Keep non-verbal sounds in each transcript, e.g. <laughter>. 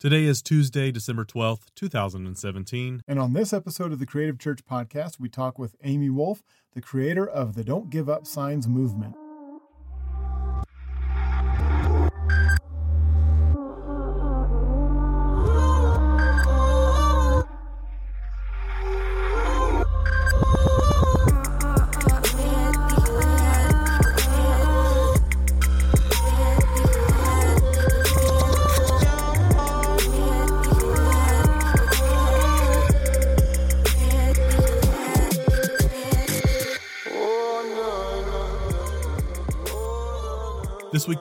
Today is Tuesday, December 12th, 2017. And on this episode of the Creative Church podcast, we talk with Amy Wolf, the creator of the Don't Give Up Signs movement.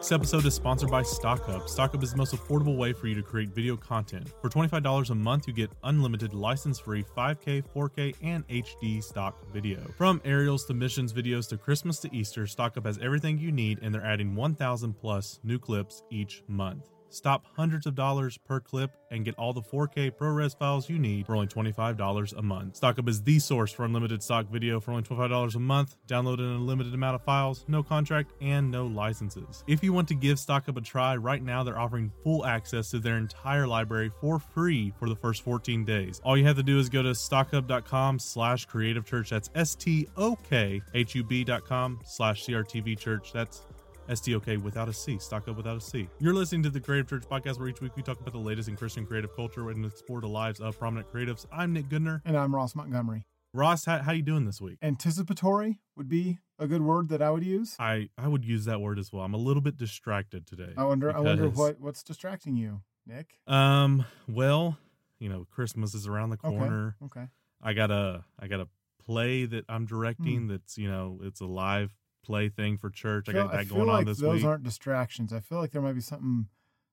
This episode is sponsored by StokHub. StokHub is the most affordable way for you to create video content. For $25 a month, you get unlimited license free 5K, 4K, and HD stock video. From aerials to missions videos to Christmas to Easter, StokHub has everything you need, and they're adding 1,000 plus new clips each month. Stop hundreds of dollars per clip and get all the 4K ProRes files you need for only $25 a month. StokHub is the source for unlimited stock video for only $25 a month. Download an unlimited amount of files, no contract, and no licenses. If you want to give StokHub a try, right now they're offering full access to their entire library for free for the first 14 days. All you have to do is go to stokhub.com slash creative church. That's S T O K H U B.com slash CRTV church. That's STOK without a C, stock up without a C. You're listening to the Creative Church podcast, where each week we talk about the latest in Christian creative culture and explore the lives of prominent creatives. I'm Nick Goodner. And I'm Ross Montgomery. Ross, how, how you doing this week? Anticipatory would be a good word that I would use. I, I would use that word as well. I'm a little bit distracted today. I wonder I wonder what, what's distracting you, Nick? Um, well, you know, Christmas is around the corner. Okay. okay. I got a I got a play that I'm directing Hmm. that's, you know, it's a live play thing for church. I feel- got that going like on this those week. Those aren't distractions. I feel like there might be something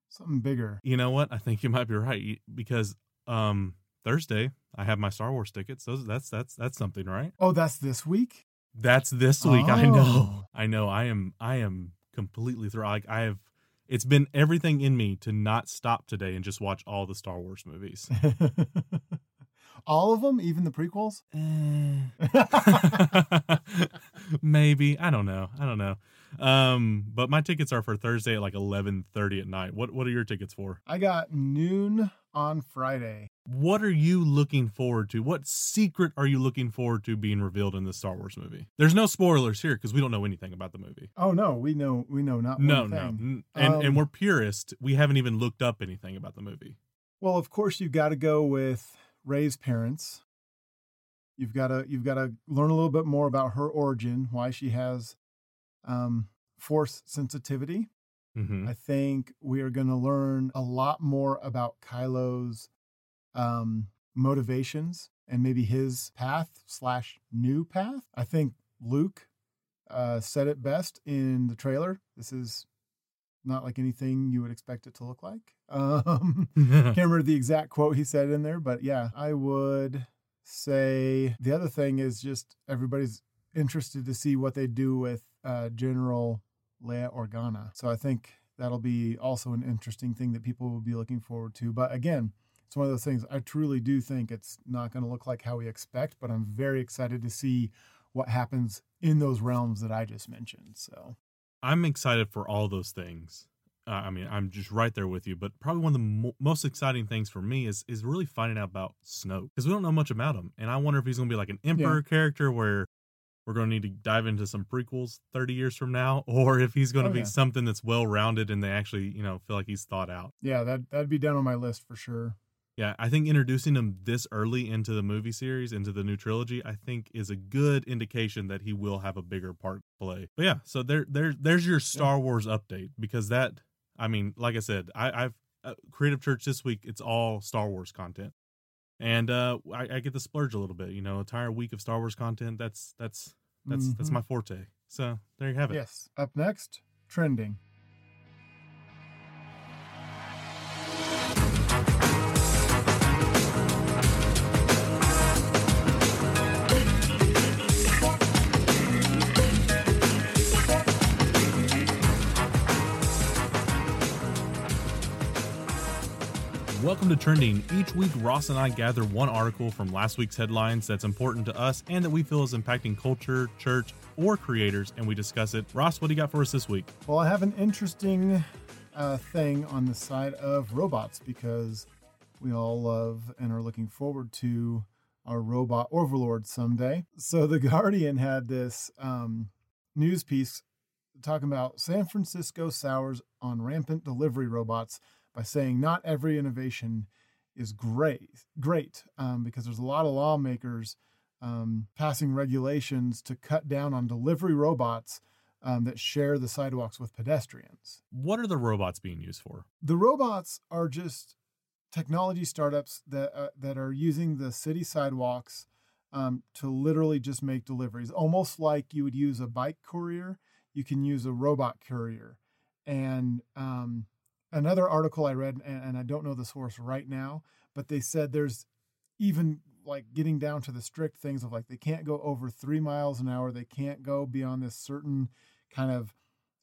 something bigger. You know what? I think you might be right because um Thursday I have my Star Wars tickets. Those that's that's that's something, right? Oh, that's this week? That's this week. I know. Oh. I know. I am I am completely through. Like I have it's been everything in me to not stop today and just watch all the Star Wars movies. <laughs> All of them, even the prequels? <laughs> Maybe. I don't know. I don't know. Um, but my tickets are for Thursday at like eleven thirty at night. What what are your tickets for? I got noon on Friday. What are you looking forward to? What secret are you looking forward to being revealed in the Star Wars movie? There's no spoilers here because we don't know anything about the movie. Oh no, we know we know not No, no, and Um, and we're purists. We haven't even looked up anything about the movie. Well, of course you've got to go with Rey's parents. You've got to you've got to learn a little bit more about her origin, why she has um, force sensitivity. hmm I think we are going to learn a lot more about Kylo's um, motivations and maybe his path slash new path. I think Luke uh, said it best in the trailer. This is not like anything you would expect it to look like. <laughs> Um, <laughs> can't remember the exact quote he said in there, but yeah, I would say the other thing is just everybody's interested to see what they do with uh, General Leia Organa. So I think that'll be also an interesting thing that people will be looking forward to. But again, it's one of those things I truly do think it's not going to look like how we expect, but I'm very excited to see what happens in those realms that I just mentioned. So I'm excited for all those things. Uh, I mean, I'm just right there with you. But probably one of the mo- most exciting things for me is is really finding out about Snoke because we don't know much about him, and I wonder if he's going to be like an Emperor character where we're going to need to dive into some prequels 30 years from now, <laughs> or if he's going to Oh, be yeah. something that's well rounded and they actually, you know, feel like he's thought out. yeah, that that'd be down on my list for sure. Yeah, I think introducing him this early into the movie series, into the new trilogy, I think is a good indication that he will have a bigger part to play. But yeah, so there, there, there's your Star Wars update because that, I mean, like I said, I, I've uh, Creative Church this week. It's all Star Wars content, and uh, I, I get to splurge a little bit. You know, entire week of Star Wars content. That's that's that's that's Mhm. my forte. So there you have it. Yes. Up next, trending. Welcome to Trending. Each week, Ross and I gather one article from last week's headlines that's important to us and that we feel is impacting culture, church, or creators, and we discuss it. Ross, what do you got for us this week? Well, I have an interesting uh, thing on the side of robots because we all love and are looking forward to our robot overlord someday. So the Guardian had this um, news piece talking about San Francisco sours on rampant delivery robots by saying not every innovation is great, great, um, because there's a lot of lawmakers um, passing regulations to cut down on delivery robots um, that share the sidewalks with pedestrians. What are the robots being used for? The robots are just technology startups that uh, that are using the city sidewalks um, to literally just make deliveries, almost like you would use a bike courier. You can use a robot courier, and um, another article I read, and, and I don't know the source right now, but they said there's even like getting down to the strict things of like they can't go over three miles an hour, they can't go beyond this certain kind of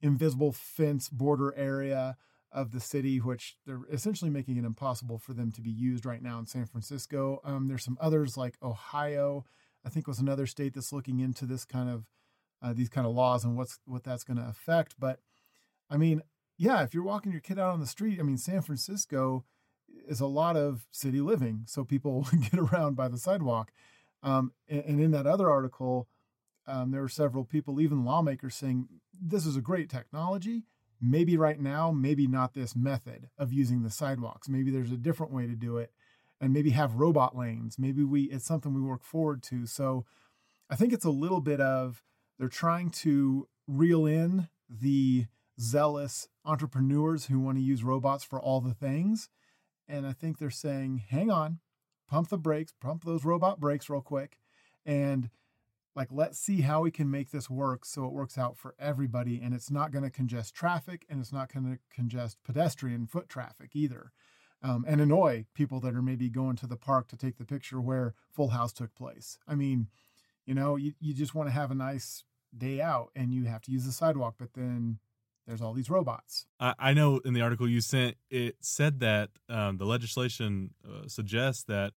invisible fence border area of the city, which they're essentially making it impossible for them to be used right now in San Francisco. Um, there's some others like Ohio, I think was another state that's looking into this kind of uh, these kind of laws and what's what that's going to affect. But I mean, yeah, if you're walking your kid out on the street, I mean, San Francisco is a lot of city living, so people <laughs> get around by the sidewalk. Um, and, and, in that other article, um, there were several people, even lawmakers, saying this is a great technology maybe right now, maybe not this method of using the sidewalks. Maybe there's a different way to do it and maybe have robot lanes. Maybe we it's something we work forward to. So I think it's a little bit of they're trying to reel in the zealous entrepreneurs who want to use robots for all the things. And I think they're saying, hang on, pump the brakes, pump those robot brakes real quick. And like let's see how we can make this work so it works out for everybody and it's not going to congest traffic and it's not going to congest pedestrian foot traffic either um, and annoy people that are maybe going to the park to take the picture where full house took place i mean you know you, you just want to have a nice day out and you have to use the sidewalk but then there's all these robots. I, I know in the article you sent it said that um, the legislation uh, suggests that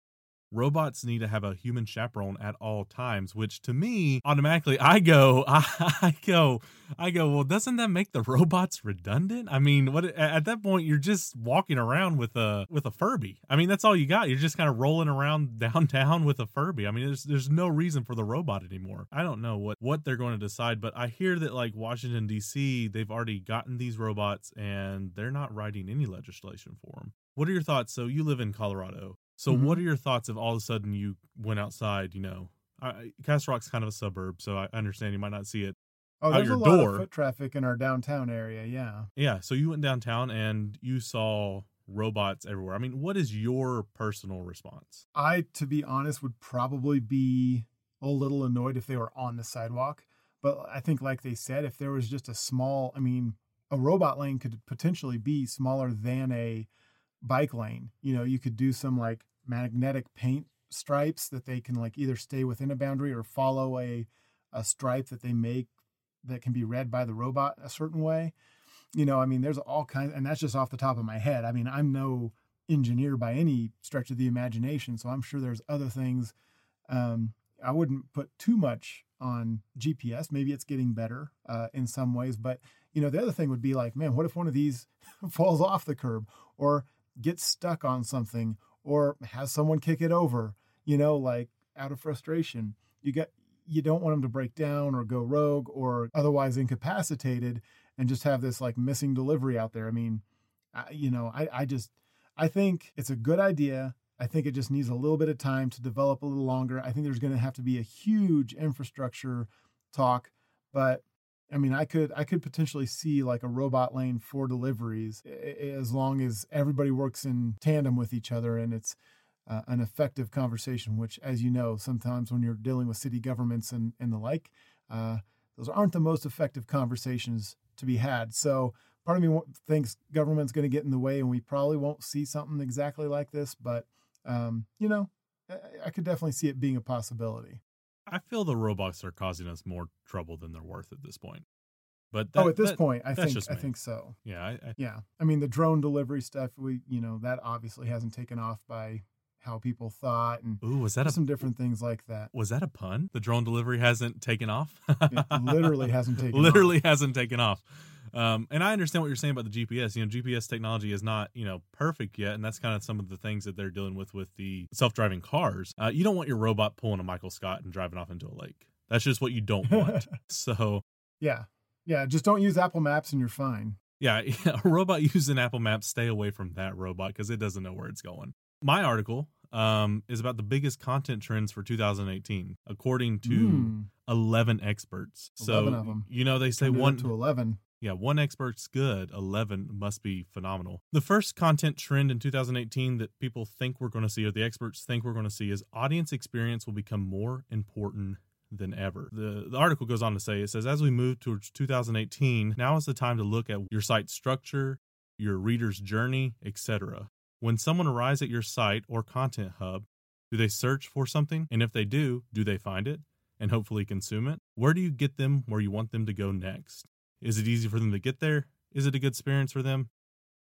robots need to have a human chaperone at all times which to me automatically i go <laughs> i, go i go well doesn't that make the robots redundant? I mean what at that point you're just walking around with a with a furby. I mean that's all you got. You're just kind of rolling around <laughs> downtown with a furby. I mean there's there's no reason for the robot anymore. I don't know what what they're going to decide but i hear that like washington dc they've already gotten these robots and they're not writing any legislation for them what are your thoughts? So you live in colorado so, mm-hmm. what are your thoughts if all of a sudden you went outside? You know, I, Castle Rock's kind of a suburb, so I understand you might not see it oh, out your door. of foot traffic in our downtown area. Yeah, yeah. So you went downtown and you saw robots everywhere. I mean, what is your personal response? I, to be honest, would probably be a little annoyed if they were on the sidewalk. But I think, like they said, if there was just a small, I mean, a robot lane could potentially be smaller than a bike lane. You know, you could do some like magnetic paint stripes that they can like either stay within a boundary or follow a a stripe that they make that can be read by the robot a certain way. You know, I mean, there's all kinds, and that's just off the top of my head. I mean, I'm no engineer by any stretch of the imagination, so I'm sure there's other things. Um, I wouldn't put too much on GPS. Maybe it's getting better uh, in some ways, but you know, the other thing would be like, man, what if one of these <laughs> falls off the curb, or gets stuck on something or has someone kick it over, you know, like out of frustration. You get you don't want them to break down or go rogue or otherwise incapacitated and just have this like missing delivery out there. I mean, I, you know, I, I just I think it's a good idea. I think it just needs a little bit of time to develop a little longer. I think there's going to have to be a huge infrastructure talk, but I mean, I could I could potentially see like a robot lane for deliveries as long as everybody works in tandem with each other and it's uh, an effective conversation. Which, as you know, sometimes when you're dealing with city governments and and the like, uh, those aren't the most effective conversations to be had. So part of me thinks government's going to get in the way, and we probably won't see something exactly like this. But um, you know, I could definitely see it being a possibility. I feel the robots are causing us more trouble than they're worth at this point. But oh, that, oh, at this that, point, I think I think so. Yeah, I, I, yeah. I mean, the drone delivery stuff, we you know that obviously hasn't taken off by how people thought, and ooh, was that a, some different things like that? Was that a pun? The drone delivery hasn't taken off. it literally hasn't <laughs> taken. literally off. hasn't taken off. Um, and I understand what you're saying about the GPS. You know, GPS technology is not you know perfect yet, and that's kind of some of the things that they're dealing with with the self-driving cars. Uh, you don't want your robot pulling a Michael Scott and driving off into a lake. That's just what you don't want. <laughs> so yeah, yeah, just don't use Apple Maps and you're fine. Yeah, <laughs> yeah, a robot using Apple Maps, stay away from that robot because it doesn't know where it's going. My article um, is about the biggest content trends for 2018, according to mm. 11 experts. 11 so, you know, they say one to 11. Yeah, one expert's good, 11 must be phenomenal. The first content trend in 2018 that people think we're going to see, or the experts think we're going to see, is audience experience will become more important than ever. The, the article goes on to say it says, as we move towards 2018, now is the time to look at your site structure, your reader's journey, etc. When someone arrives at your site or content hub, do they search for something? And if they do, do they find it and hopefully consume it? Where do you get them where you want them to go next? Is it easy for them to get there? Is it a good experience for them?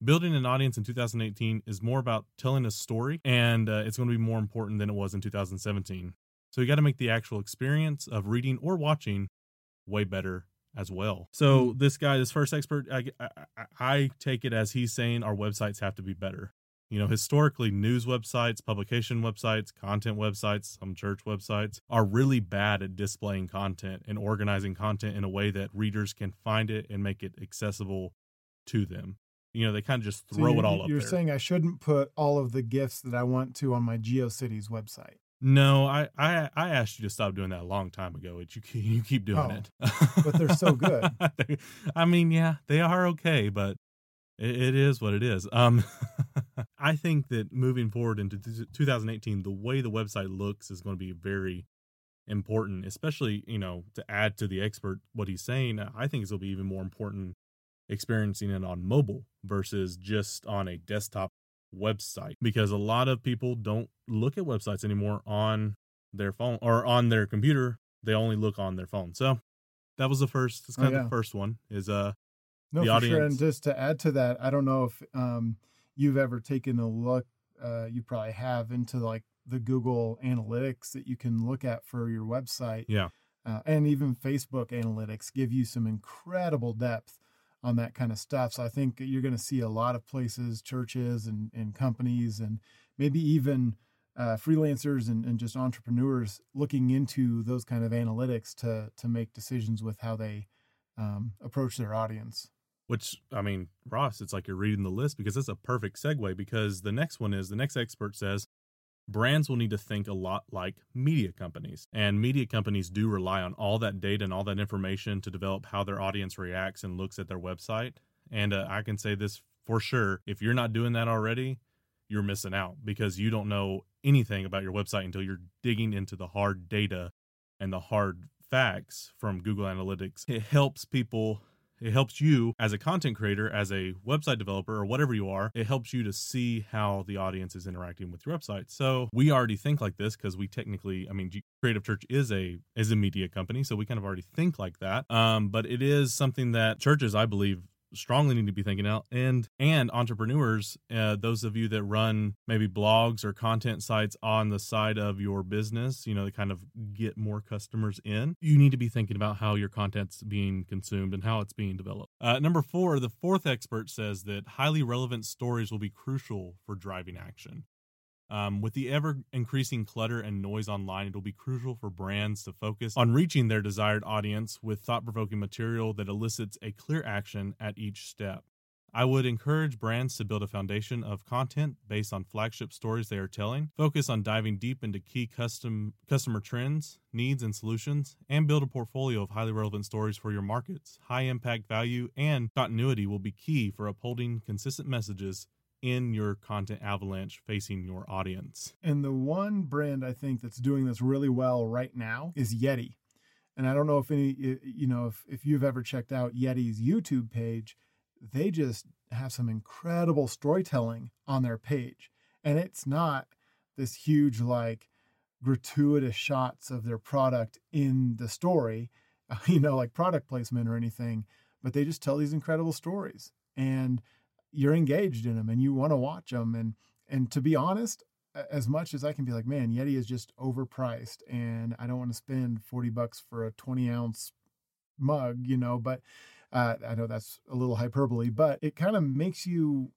Building an audience in 2018 is more about telling a story, and uh, it's going to be more important than it was in 2017. So you got to make the actual experience of reading or watching way better as well. So hmm. this guy, this first expert, I, I, I, take it as he's saying our websites have to be better. You know, historically, news websites, publication websites, content websites, some church websites are really bad at displaying content and organizing content in a way that readers can find it and make it accessible to them. You know, they kind of just throw so it all up You're there. saying I shouldn't put all of the gifts that I want to on my GeoCities website. No, I, I I asked you to stop doing that a long time ago. But you you keep doing oh, it. but they're so good. <laughs> I mean, yeah, they are okay, but it, it is what it is. Um, <laughs> I think that moving forward into 2018, the way the website looks is going to be very important, especially you know to add to the expert what he's saying. I think it's going to be even more important experiencing it on mobile versus just on a desktop website because a lot of people don't look at websites anymore on their phone or on their computer. They only look on their phone. So that was the first. It's oh, kind oh, yeah. of the first one. Is uh no, the audience. Sure. And just to add to that, I don't know if um you've ever taken a look. Uh, you probably have into like the Google Analytics that you can look at for your website. Yeah. Uh, and even Facebook Analytics give you some incredible depth on that kind of stuff. So I think you're going to see a lot of places, churches and, and companies, and maybe even uh, freelancers and, and just entrepreneurs looking into those kind of analytics to to make decisions with how they um, approach their audience. Which I mean, Ross, it's like you're reading the list because that's a perfect segue. Because the next one is the next expert says brands will need to think a lot like media companies. And media companies do rely on all that data and all that information to develop how their audience reacts and looks at their website. And uh, I can say this for sure if you're not doing that already, you're missing out because you don't know anything about your website until you're digging into the hard data and the hard facts from Google Analytics. It helps people it helps you as a content creator, as a website developer, or whatever you are. It helps you to see how the audience is interacting with your website. So we already think like this because we technically, I mean, Creative Church is a is a media company, so we kind of already think like that. Um, but it is something that churches, I believe, strongly need to be thinking out. And and entrepreneurs uh, those of you that run maybe blogs or content sites on the side of your business you know to kind of get more customers in you need to be thinking about how your content's being consumed and how it's being developed. Uh, number four the fourth expert says that highly relevant stories will be crucial for driving action um, with the ever increasing clutter and noise online, it'll be crucial for brands to focus on reaching their desired audience with thought provoking material that elicits a clear action at each step. I would encourage brands to build a foundation of content based on flagship stories they are telling, focus on diving deep into key custom customer trends, needs and solutions, and build a portfolio of highly relevant stories for your markets. High impact value and continuity will be key for upholding consistent messages in your content avalanche facing your audience. And the one brand I think that's doing this really well right now is Yeti. And I don't know if any, you know, if, if you've ever checked out Yeti's YouTube page, they just have some incredible storytelling on their page. And it's not this huge, like, gratuitous shots of their product in the story, <laughs> you know, like product placement or anything, but they just tell these incredible stories. And you're engaged in them and you want to watch them and and to be honest as much as i can be like man yeti is just overpriced and i don't want to spend 40 bucks for a 20 ounce mug you know but Uh, I know that's a little hyperbole, but it kind of makes you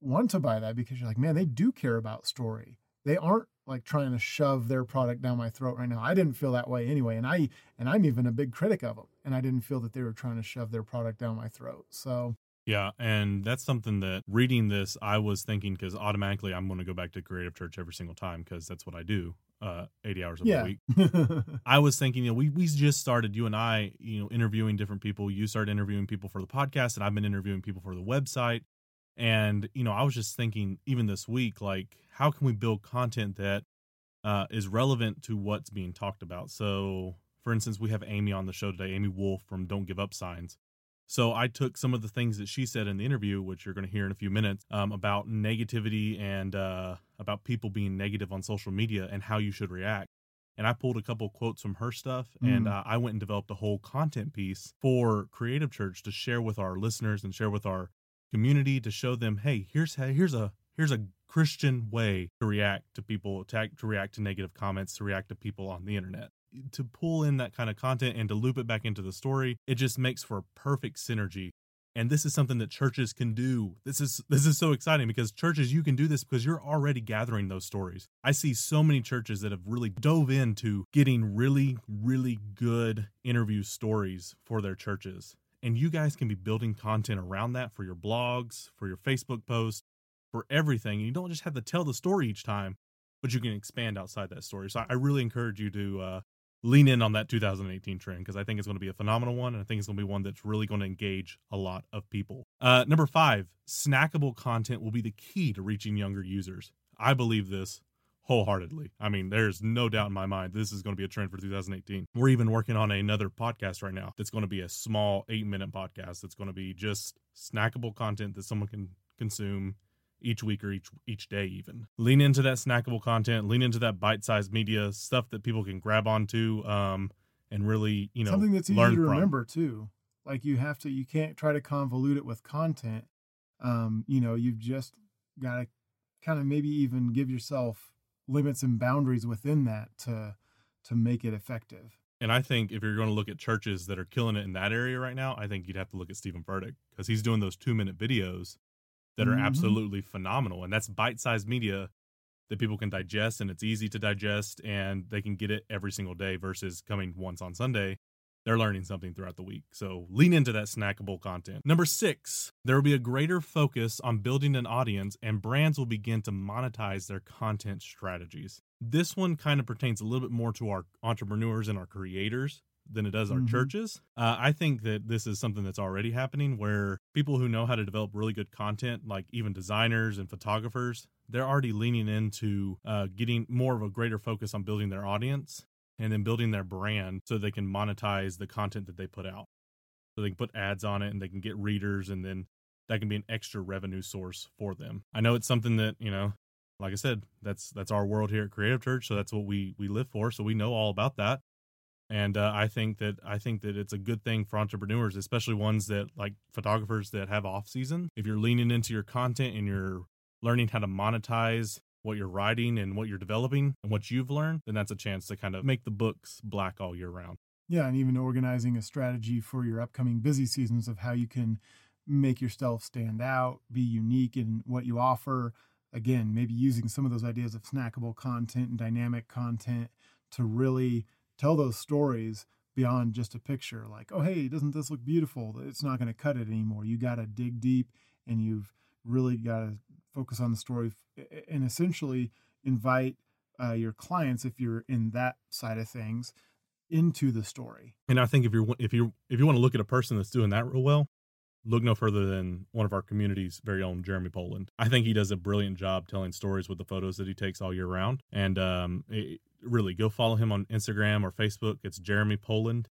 want to buy that because you're like, man, they do care about story. They aren't like trying to shove their product down my throat right now. I didn't feel that way anyway, and I and I'm even a big critic of them, and I didn't feel that they were trying to shove their product down my throat. So yeah, and that's something that reading this, I was thinking because automatically I'm going to go back to Creative Church every single time because that's what I do, uh, 80 hours of yeah. week. <laughs> I was thinking, you know, we we just started, you and I, you know, interviewing different people. You started interviewing people for the podcast, and I've been interviewing people for the website. And you know, I was just thinking, even this week, like, how can we build content that uh, is relevant to what's being talked about? So, for instance, we have Amy on the show today, Amy Wolf from Don't Give Up Signs so I took some of the things that she said in the interview, which you're going to hear in a few minutes, um, about negativity and uh, about people being negative on social media and how you should react. And I pulled a couple quotes from her stuff, mm. and uh, I went and developed a whole content piece for Creative Church to share with our listeners and share with our community to show them, hey, here's here's a here's a Christian way to react to people, to, to react to negative comments, to react to people on the internet to pull in that kind of content and to loop it back into the story, it just makes for perfect synergy. And this is something that churches can do. This is this is so exciting because churches you can do this because you're already gathering those stories. I see so many churches that have really dove into getting really really good interview stories for their churches. And you guys can be building content around that for your blogs, for your Facebook posts, for everything. You don't just have to tell the story each time, but you can expand outside that story. So I really encourage you to uh, lean in on that 2018 trend because I think it's going to be a phenomenal one, and I think it's going to be one that's really going to engage a lot of people. Uh, number five, snackable content will be the key to reaching younger users. I believe this wholeheartedly. I mean, there's no doubt in my mind this is going to be a trend for 2018. We're even working on another podcast right now that's going to be a small eight minute podcast that's going to be just snackable content that someone can consume each week or each each day even. Lean into that snackable content lean into that bite-sized media stuff that people can grab onto um and really you know something that's easy to from. remember too. Like you have to you can't try to convolute it with content. Um you know you've just got to kind of maybe even give yourself limits and boundaries within that to to make it effective. And I think if you're going to look at churches that are killing it in that area right now, I think you'd have to look at Steven Furtick because he's doing those two minute videos that are mm-hmm. absolutely phenomenal. And that's bite sized media that people can digest and it's easy to digest and they can get it every single day versus coming once on Sunday. They're learning something throughout the week. So lean into that snackable content. Number six, there will be a greater focus on building an audience and brands will begin to monetize their content strategies. This one kind of pertains a little bit more to our entrepreneurs and our creators than it does our mm-hmm. churches. Uh, I think that this is something that's already happening where people who know how to develop really good content, like even designers and photographers, they're already leaning into uh, getting more of a greater focus on building their audience and then building their brand so they can monetize the content that they put out. So they can put ads on it and they can get readers and then that can be an extra revenue source for them. I know it's something that, you know, like I said, that's that's our world here at Creative Church, so that's what we we live for, so we know all about that and uh, I think that I think that it's a good thing for entrepreneurs, especially ones that like photographers that have off season. If you're leaning into your content and you're learning how to monetize what you're writing and what you're developing and what you've learned, then that's a chance to kind of make the books black all year round. Yeah, and even organizing a strategy for your upcoming busy seasons of how you can make yourself stand out, be unique in what you offer. Again, maybe using some of those ideas of snackable content and dynamic content to really tell those stories beyond just a picture like oh hey doesn't this look beautiful? It's not going to cut it anymore. You got to dig deep and you've really got to focus on the story and essentially invite uh, your clients if you're in that side of things into the story. And i think if you're if you if you want to look at a person that's doing that real well look no further than one of our community's very own Jeremy Poland. I think he does a brilliant job telling stories with the photos that he takes all year round. And um, it, really go follow him on Instagram or Facebook. It's Jeremy Poland,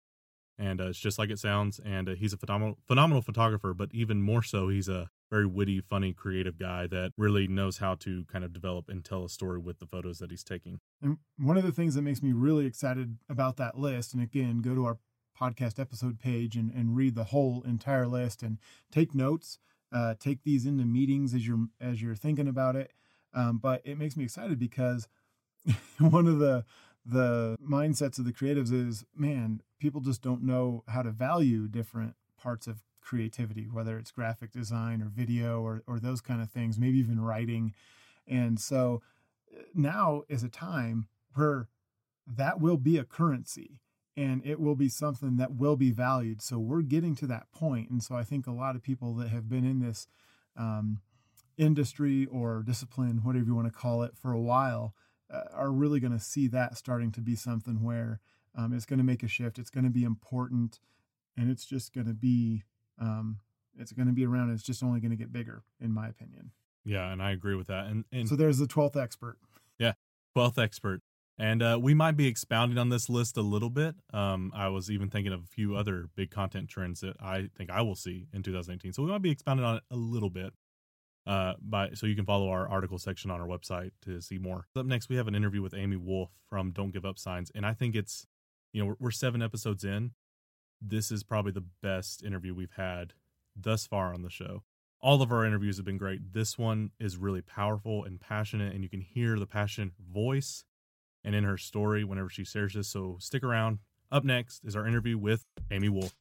and uh, it's just like it sounds. And uh, he's a phenomenal phenomenal photographer, but even more so, he's a very witty, funny, creative guy that really knows how to kind of develop and tell a story with the photos that he's taking. And one of the things that makes me really excited about that list, and again, go to our podcast episode page and, and read the whole entire list and take notes. Uh, take these into meetings as you're as you're thinking about it. Um, but it makes me excited because <laughs> one of the the mindsets of the creatives is man people just don't know how to value different parts of creativity, whether it's graphic design or video or, or those kind of things, maybe even writing. And so uh, now is a time where that will be a currency and it will be something that will be valued. So we're getting to that point. And so I think a lot of people that have been in this um, industry or discipline, whatever you want to call it, for a while, uh, are really going to see that starting to be something where um, it's going to make a shift. It's going to be important, and it's just going to be um, it's going to be around. It's just only going to get bigger, in my opinion. Yeah, and I agree with that. And, and so there's the twelfth expert. Yeah, twelfth expert. And uh, we might be expounding on this list a little bit. Um, I was even thinking of a few other big content trends that I think I will see in 2018. So we might be expounding on it a little bit uh, by so you can follow our article section on our website to see more. Up next, we have an interview with Amy Wolf from Don't Give Up Signs, and I think it's you know we're, we're seven episodes in. This is probably the best interview we've had thus far on the show. All of our interviews have been great. This one is really powerful and passionate, and you can hear the passionate voice and in her story whenever she shares this. So stick around. Up next is our interview with Amy Wolf.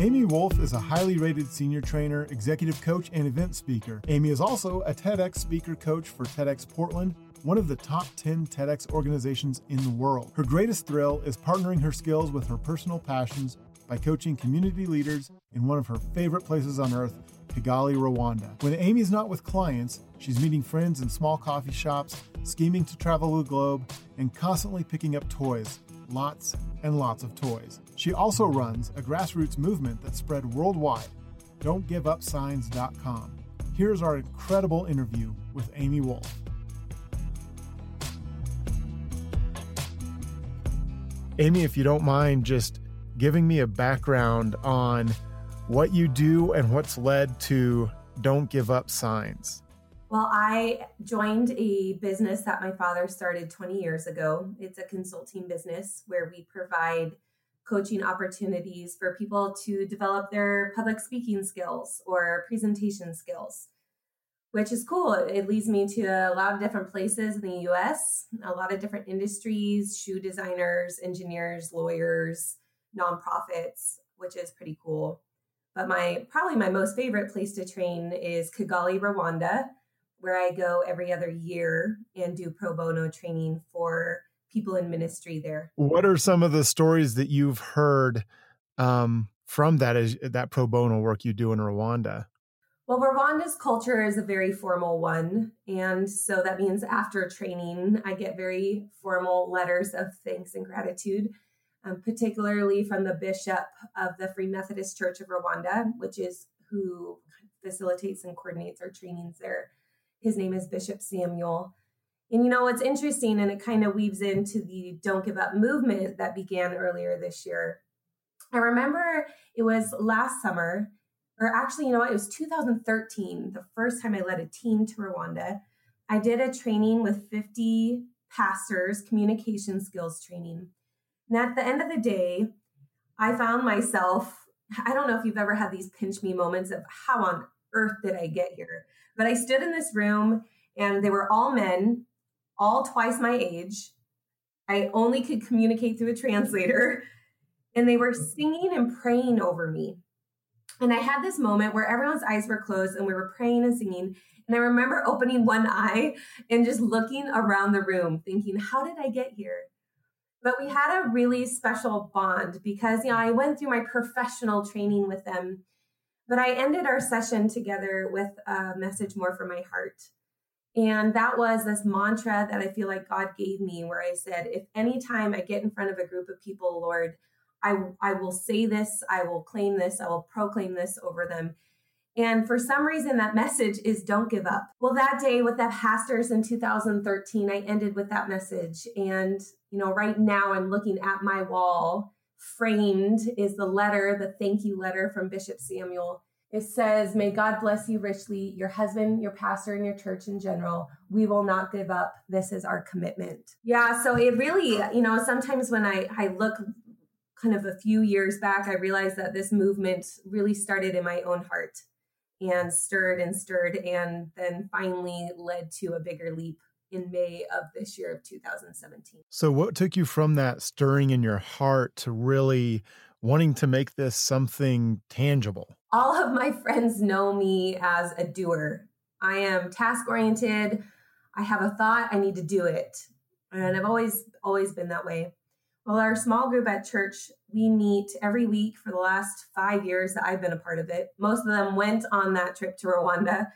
Amy Wolf is a highly rated senior trainer, executive coach, and event speaker. Amy is also a TEDx speaker coach for TEDx Portland, one of the top 10 TEDx organizations in the world. Her greatest thrill is partnering her skills with her personal passions by coaching community leaders in one of her favorite places on earth, Kigali, Rwanda. When Amy's not with clients, she's meeting friends in small coffee shops, scheming to travel the globe, and constantly picking up toys lots and lots of toys. She also runs a grassroots movement that spread worldwide, don'tgiveupsigns.com. Here's our incredible interview with Amy Wolf. Amy, if you don't mind just giving me a background on what you do and what's led to Don't Give Up Signs. Well, I joined a business that my father started 20 years ago. It's a consulting business where we provide coaching opportunities for people to develop their public speaking skills or presentation skills, which is cool. It leads me to a lot of different places in the US, a lot of different industries, shoe designers, engineers, lawyers, nonprofits, which is pretty cool. But my probably my most favorite place to train is Kigali, Rwanda where I go every other year and do pro bono training for people in ministry there. What are some of the stories that you've heard um, from that that pro bono work you do in Rwanda? Well, Rwanda's culture is a very formal one. And so that means after training, I get very formal letters of thanks and gratitude, um, particularly from the bishop of the Free Methodist Church of Rwanda, which is who facilitates and coordinates our trainings there. His name is Bishop Samuel. And you know what's interesting, and it kind of weaves into the Don't Give Up movement that began earlier this year. I remember it was last summer, or actually, you know what, it was 2013, the first time I led a team to Rwanda. I did a training with 50 pastors, communication skills training. And at the end of the day, I found myself, I don't know if you've ever had these pinch me moments of how on earth did I get here? But I stood in this room and they were all men, all twice my age. I only could communicate through a translator. And they were singing and praying over me. And I had this moment where everyone's eyes were closed and we were praying and singing. And I remember opening one eye and just looking around the room, thinking, how did I get here? But we had a really special bond because, you know, I went through my professional training with them but I ended our session together with a message more from my heart. And that was this mantra that I feel like God gave me, where I said, if anytime I get in front of a group of people, Lord, I, I will say this, I will claim this, I will proclaim this over them. And for some reason, that message is don't give up. Well, that day with the pastors in 2013, I ended with that message. And, you know, right now I'm looking at my wall framed is the letter, the thank you letter from Bishop Samuel. It says, May God bless you richly, your husband, your pastor, and your church in general. We will not give up. This is our commitment. Yeah, so it really, you know, sometimes when I, I look kind of a few years back, I realized that this movement really started in my own heart. and stirred and stirred and then finally led to a bigger leap in May of this year of 2017. So, what took you from that stirring in your heart to really wanting to make this something tangible? All of my friends know me as a doer. I am task oriented. I have a thought, I need to do it. And I've always, always been that way. Well, our small group at church, we meet every week for the last five years that I've been a part of it. Most of them went on that trip to Rwanda.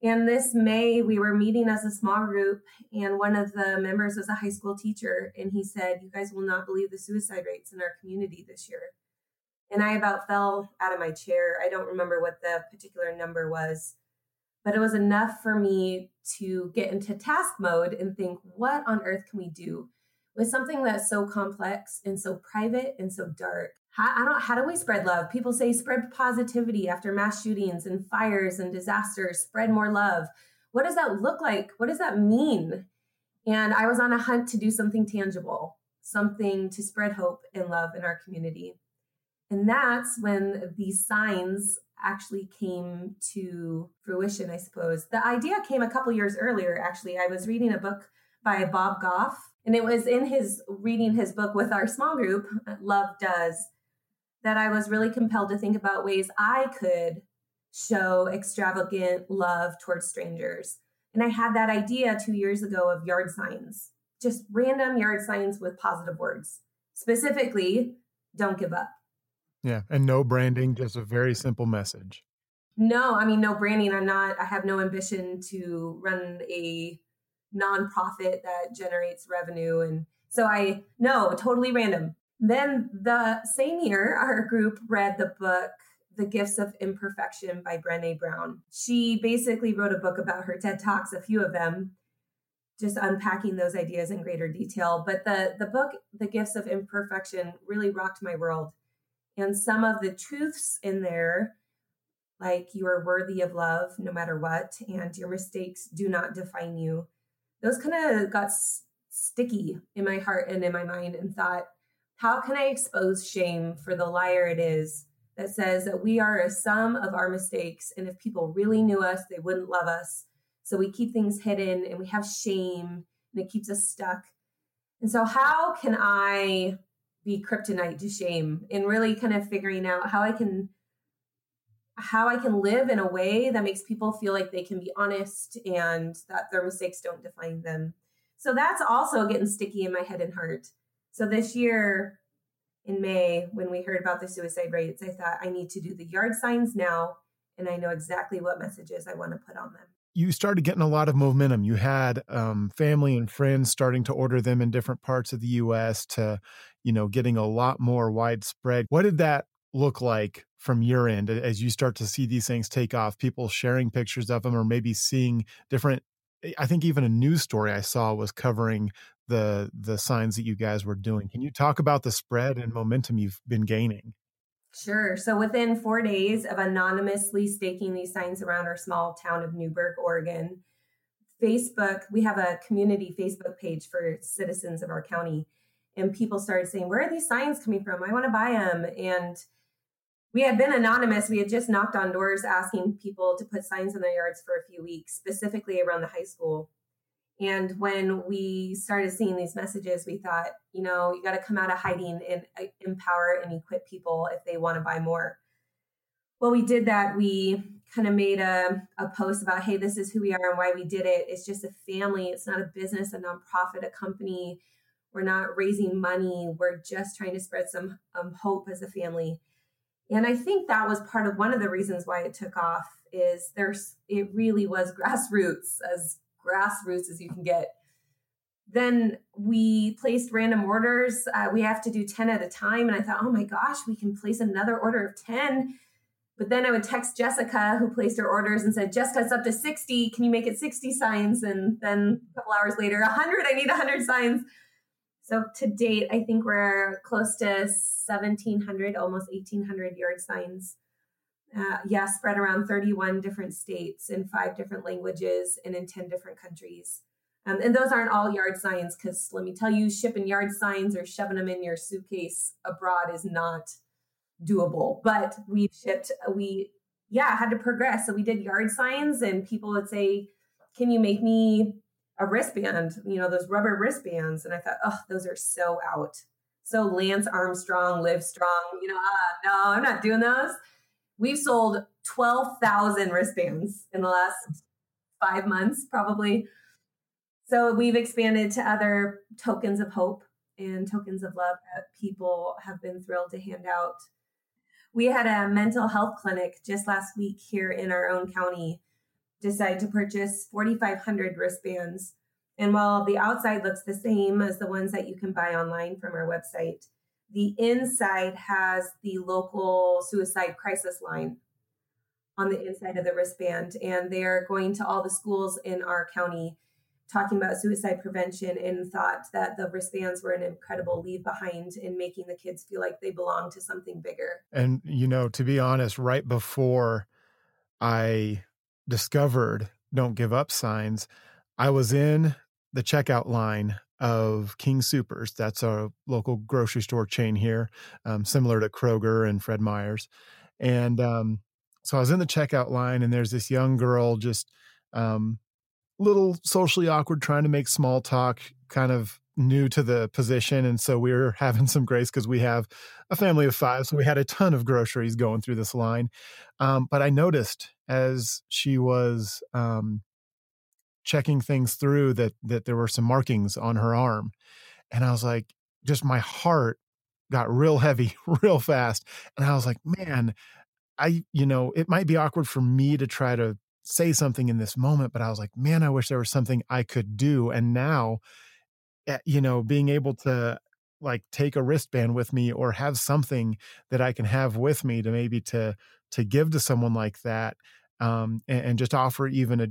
And this May, we were meeting as a small group, and one of the members was a high school teacher. And he said, You guys will not believe the suicide rates in our community this year. And I about fell out of my chair. I don't remember what the particular number was, but it was enough for me to get into task mode and think, What on earth can we do? With something that's so complex and so private and so dark. How, I don't. How do we spread love? People say spread positivity after mass shootings and fires and disasters. Spread more love. What does that look like? What does that mean? And I was on a hunt to do something tangible, something to spread hope and love in our community. And that's when these signs actually came to fruition, I suppose. The idea came a couple years earlier, actually. I was reading a book by Bob Goff and it was in his reading his book with our small group, Love Does, that I was really compelled to think about ways I could show extravagant love towards strangers. And I had that idea two years ago of yard signs, just random yard signs with positive words. Specifically, don't give up. Yeah. And no branding, just a very simple message. No, I mean, no branding. I'm not, I have no ambition to run a nonprofit that generates revenue. And so I know totally random. Then the same year, <laughs> our group read the book The Gifts of Imperfection by Brene Brown. She basically wrote a book about her TED Talks, a few of them, just unpacking those ideas in greater detail. But the, the book, The Gifts of Imperfection, really rocked my world. And some of the truths in there, like you are worthy of love no matter what, and your mistakes do not define you those kind of got s- sticky in my heart and in my mind and thought, how can I expose shame for the liar it is that says that we are a sum of our mistakes? And if people really knew us, they wouldn't love us. So we keep things hidden and we have shame and it keeps us stuck. And so, how can I be kryptonite to shame and really kind of figuring out how I can how I can live in a way that makes people feel like they can be honest and that their mistakes don't define them. So that's also getting sticky in my head and heart. So this year in May, when we heard about the suicide rates, I thought I need to do the yard signs now, and I know exactly what messages I want to put on them. You started getting a lot of momentum. You had um, family and friends starting to order them in different parts of the U.S. to, you know, getting a lot more widespread. What did that look like from your end as you start to see these things take off people sharing pictures of them or maybe seeing different eh, i think even a news story i saw was covering the the signs that you guys were doing can you talk about the spread and momentum you've been gaining Sure. So within four days of anonymously staking these signs around our small town of Newberg, Oregon, Facebook, we have a community Facebook page for citizens of our county. And people started saying, Where are these signs coming from? I want to buy them. And we had been anonymous. We had just knocked on doors asking people to put signs in their yards for a few weeks, specifically around the high school. And when we started seeing these messages, we thought, you know, you got to come out of hiding and uh, empower and equip people if they want to buy more. Well, we did that. We kind of made a, a post about, hey, this is who we are and why we did it. It's just a family, it's not a business, a nonprofit, a company. We're not raising money. We're just trying to spread some um, hope as a family and I think that was part of one of the reasons why it took off is there's it really was <laughs> grassroots, as grassroots as you can get. Then we placed random orders. Uh, we have to do 10 at a time. And I thought, oh my gosh, we can place another order of 10. But then I would text Jessica, who placed her orders, and said, Jessica's up to 60. Can you make it 60 signs? And then a couple hours later, 100. I need 100 signs. So to date, I think we're close to 1,700, almost 1,800 yard signs. Uh, yeah, spread around 31 different states in five different languages and in 10 different countries. Um, and those aren't all yard signs because let me tell you, shipping yard signs or shoving them in your suitcase abroad is not doable. But we shipped, we yeah, had to progress. So we did yard signs, and people would say, Can you make me a wristband? You know, those rubber wristbands. And I thought, Oh, those are so out. So Lance Armstrong, Live Strong, you know, uh, no, I'm not doing those. We've sold 12,000 wristbands in the last five months, probably. So we've expanded to other tokens of hope and tokens of love that people have been thrilled to hand out. We had a mental health clinic just last week here in our own county decide to purchase 4,500 wristbands. And while the outside looks the same as the ones that you can buy online from our website, the inside has the local suicide crisis line on the inside of the wristband. And they're going to all the schools in our county talking about suicide prevention and thought that the wristbands were an incredible leave behind in making the kids feel like they belong to something bigger. And, you know, to be honest, right before I discovered Don't Give Up signs, I was in the checkout line of King Supers. That's a local grocery store chain here, um, similar to Kroger and Fred Meyer's. And um, so I was in the checkout line, and there's this young girl just um, little socially awkward, trying to make small talk, kind of new to the position. And so we were <laughs> having some grace because we have a family of five. So we had a ton of groceries going through this line. Um, but I noticed as she was um, checking things through that that there were some markings on her arm. And I was like, just my heart got real heavy <laughs> real fast. And I was like, man, I, you know, it might be awkward for me to try to say something in this moment, but I was like, man, I wish there was something I could do. And now, eh, you know, being able to like take a wristband with me or have something that I can have with me to maybe to to give to someone like that, um, and, and just offer even a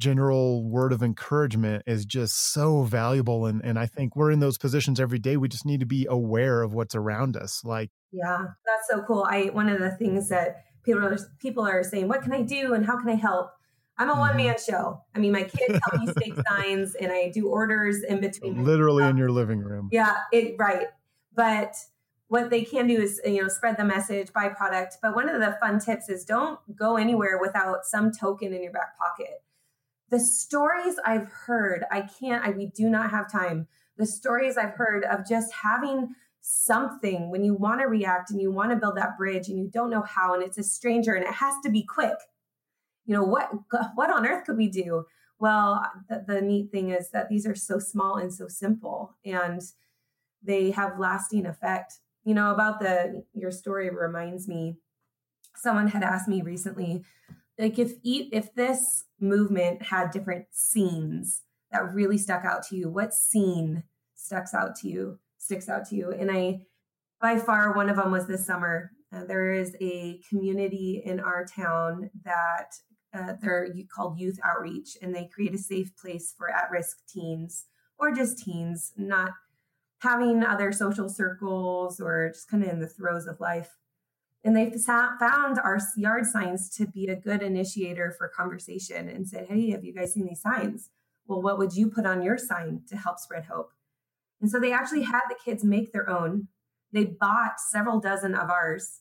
general word of encouragement is just so valuable and and I think we're in those positions every day we just need to be aware of what's around us like yeah that's so cool I one of the things that people are people are saying, "What can I do and how can I help?" I'm a one man mm-hmm. show. I mean, my kids help me stake <laughs> signs, and I do orders in between. Literally in your living room. Yeah, it right. But what they can do is you know spread the message, buy product. But one of the fun tips is don't go anywhere without some token in your back pocket. The stories I've heard, I can't. I we do not have time. The stories I've heard of just having something when you want to react and you want to build that bridge and you don't know how and it's a stranger and it has to be quick you know what what on earth could we do well the, the neat thing is that these are so small and so simple and they have lasting effect you know about the your story reminds me someone had asked me recently like if if this movement had different scenes that really stuck out to you what scene sticks out to you sticks out to you. And I, by far, one of them was this summer. Uh, there is a community in our town that uh, they're called Youth Outreach, and they create a safe place for at risk teens or just teens, not having other social circles or just kind of in the throes of life. And they found our yard signs to be a good initiator for conversation and said, Hey, have you guys seen these signs? Well, what would you put on your sign to help spread hope? And so they actually had the kids make their own. They bought several dozen of ours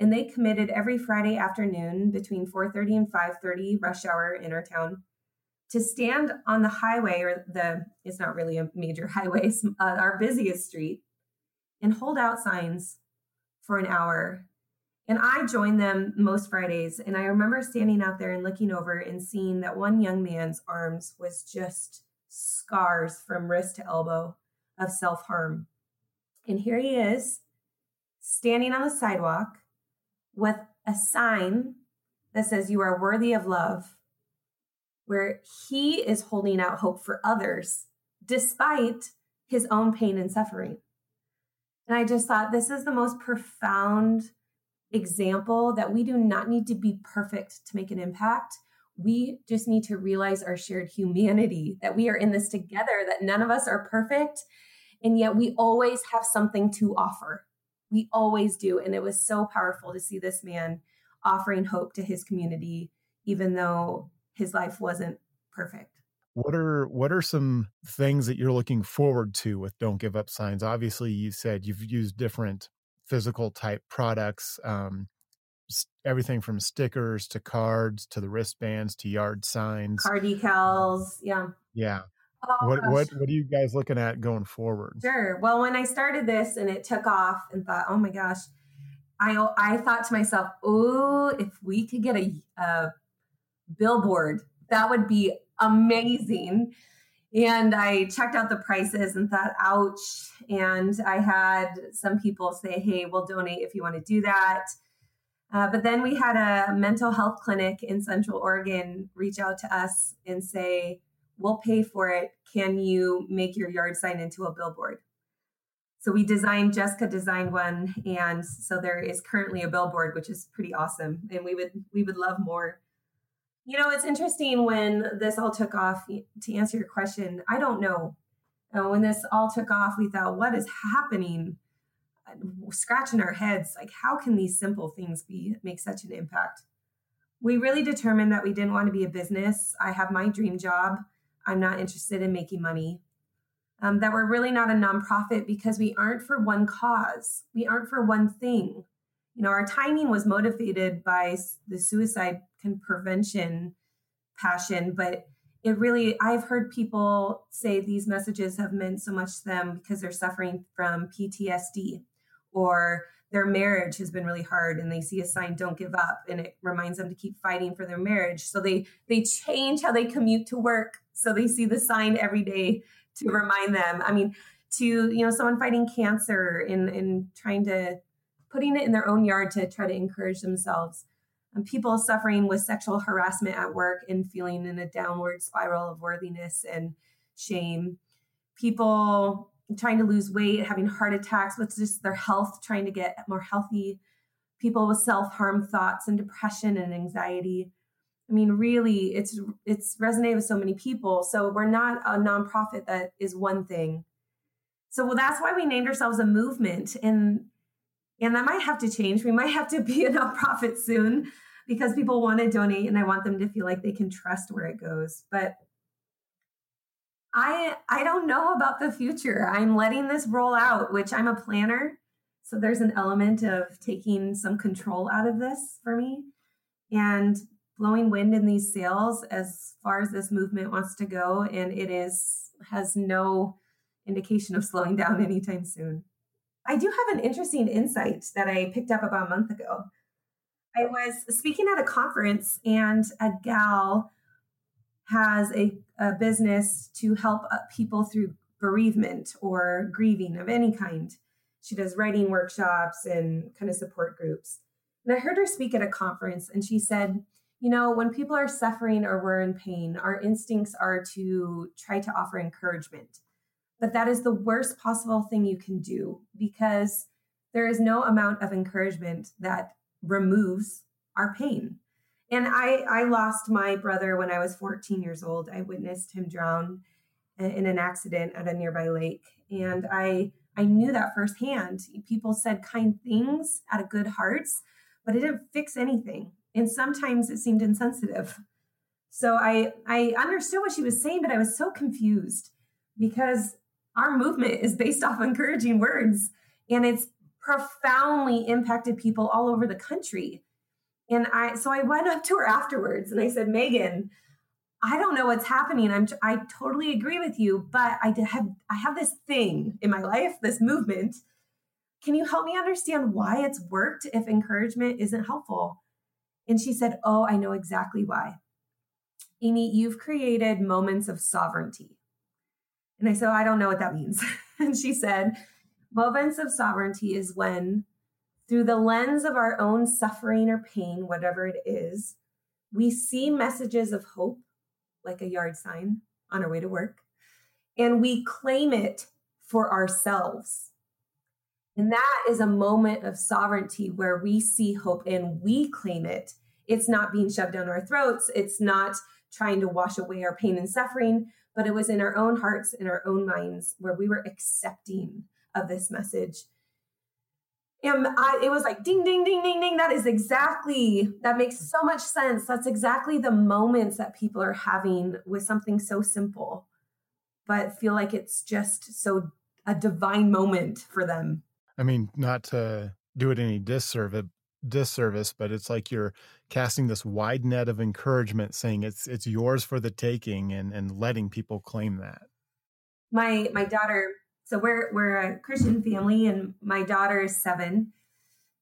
and they committed every Friday afternoon between 4:30 and 5:30 rush hour in our town to stand on the highway or the it's not really a major <laughs> highway, uh, our busiest street and hold out signs for an hour. And I joined them most Fridays and I remember standing out there and looking over and seeing that one young man's arms was just scars from wrist to elbow of self harm. And here he is standing on the sidewalk with a sign that says, You are worthy of love, where he is holding out hope for others despite his own pain and suffering. And I just thought this is the most profound example that we do not need to be perfect to make an impact. We just need to realize our shared humanity, that we are in this together, that none of us are perfect, and yet we always have something to offer. We always do. And it was so powerful to see this man offering hope to his community, even though his life wasn't perfect. What are what are some things that you're looking forward to with Don't Give Up Signs? Obviously, you said you've used different physical type products. Um, everything from stickers to cards to the wristbands to yard signs, car decals. Yeah. Yeah. Oh, what gosh. what what are you guys looking at going forward? Sure. Well, when I started this and it took off, and thought, oh my gosh, I I thought to myself, oh, if we could get a, a billboard, that would be amazing. And I checked out the prices and thought, ouch. And I had some people say, hey, we'll donate if you want to do that. Uh, but then we had a mental health clinic in Central Oregon reach out to us and say, we'll pay for it. Can you make your yard sign into a billboard? So we designed, Jessica designed one. And so there is currently a billboard, which is pretty awesome. And we would, we would love more. You know, it's interesting when this all took off. To answer your question, I don't know. Uh, when this all took off, we thought, what is happening? Uh, scratching our heads, like how can these simple things be make such an impact? We really determined that we didn't want to be a business. I have my dream job. I'm not interested in making money. Um, that we're really not a nonprofit because we aren't for one cause. We aren't for one thing. You know, our timing was motivated by the suicide prevention passion, but it really, I've heard people say these messages have meant so much to them because they're suffering from PTSD or their marriage has been really hard and they see a sign don't give up and it reminds them to keep fighting for their marriage. So they they change how they commute to work. So they see the sign every day to remind them. I mean to you know someone fighting cancer and and trying to putting it in their own yard to try to encourage themselves and people suffering with sexual harassment at work and feeling in a downward spiral of worthiness and shame. People trying to lose weight, having heart attacks with just their health, trying to get more healthy. People with self-harm thoughts and depression and anxiety. I mean, really, it's it's resonated with so many people. So we're not a nonprofit that is one thing. So well, that's why we named ourselves a movement, and and that might have to change. We might have to be a nonprofit soon because people want to donate and I want them to feel like they can trust where it goes. But I I don't know about the future. I'm letting this roll out, which I'm a planner. So there's an element of taking some control out of this for me and blowing wind in these sails as far as this movement wants to go and it is has no indication of slowing down anytime soon. I do have an interesting insight that I picked up about a month ago. I was speaking at a conference, and a gal has a, a business to help people through bereavement or grieving of any kind. She does writing workshops and kind of support groups. And I heard her speak at a conference, and she said, You know, when people are suffering or we're in pain, our instincts are to try to offer encouragement. But that is the worst possible thing you can do because there is no amount of encouragement that removes our pain. And I, I lost my brother when I was 14 years old. I witnessed him drown in an accident at a nearby lake. And I, I knew that firsthand. People said kind things out of good hearts, but it didn't fix anything. And sometimes it seemed insensitive. So I, I understood what she was saying, but I was so confused because our movement is based <laughs> off encouraging words. And it's profoundly impacted people all over the country. And I, so I went up to her afterwards and I said, Megan, I don't know what's happening. I'm, I totally agree with you, but I have, I have this thing in my life, this movement. Can you help me understand why it's worked if encouragement isn't helpful? And she said, Oh, I know exactly why. Amy, you've created moments of sovereignty. And I said, oh, I don't know what that means. <laughs> and she said, Moments of sovereignty is when, through the lens of our own suffering or pain, whatever it is, we see messages of hope, like a yard sign on our way to work, and we claim it for ourselves. And that is a moment of sovereignty where we see hope and we claim it. It's not being shoved down our throats. It's not trying to wash away our pain and suffering, but it was in our own hearts, in our own minds, where we were accepting of this message. And I, it was like ding, ding, ding, ding, ding. That is exactly, that makes so much sense. That's exactly the moments that people are having with something so simple, but feel like it's just so a divine moment for them. I mean, not to do it any disservice, disservice, but it's like you're casting this wide net of encouragement, saying it's it's yours for the taking, and and letting people claim that. My my daughter. So we're we're a Christian family, and my daughter is seven,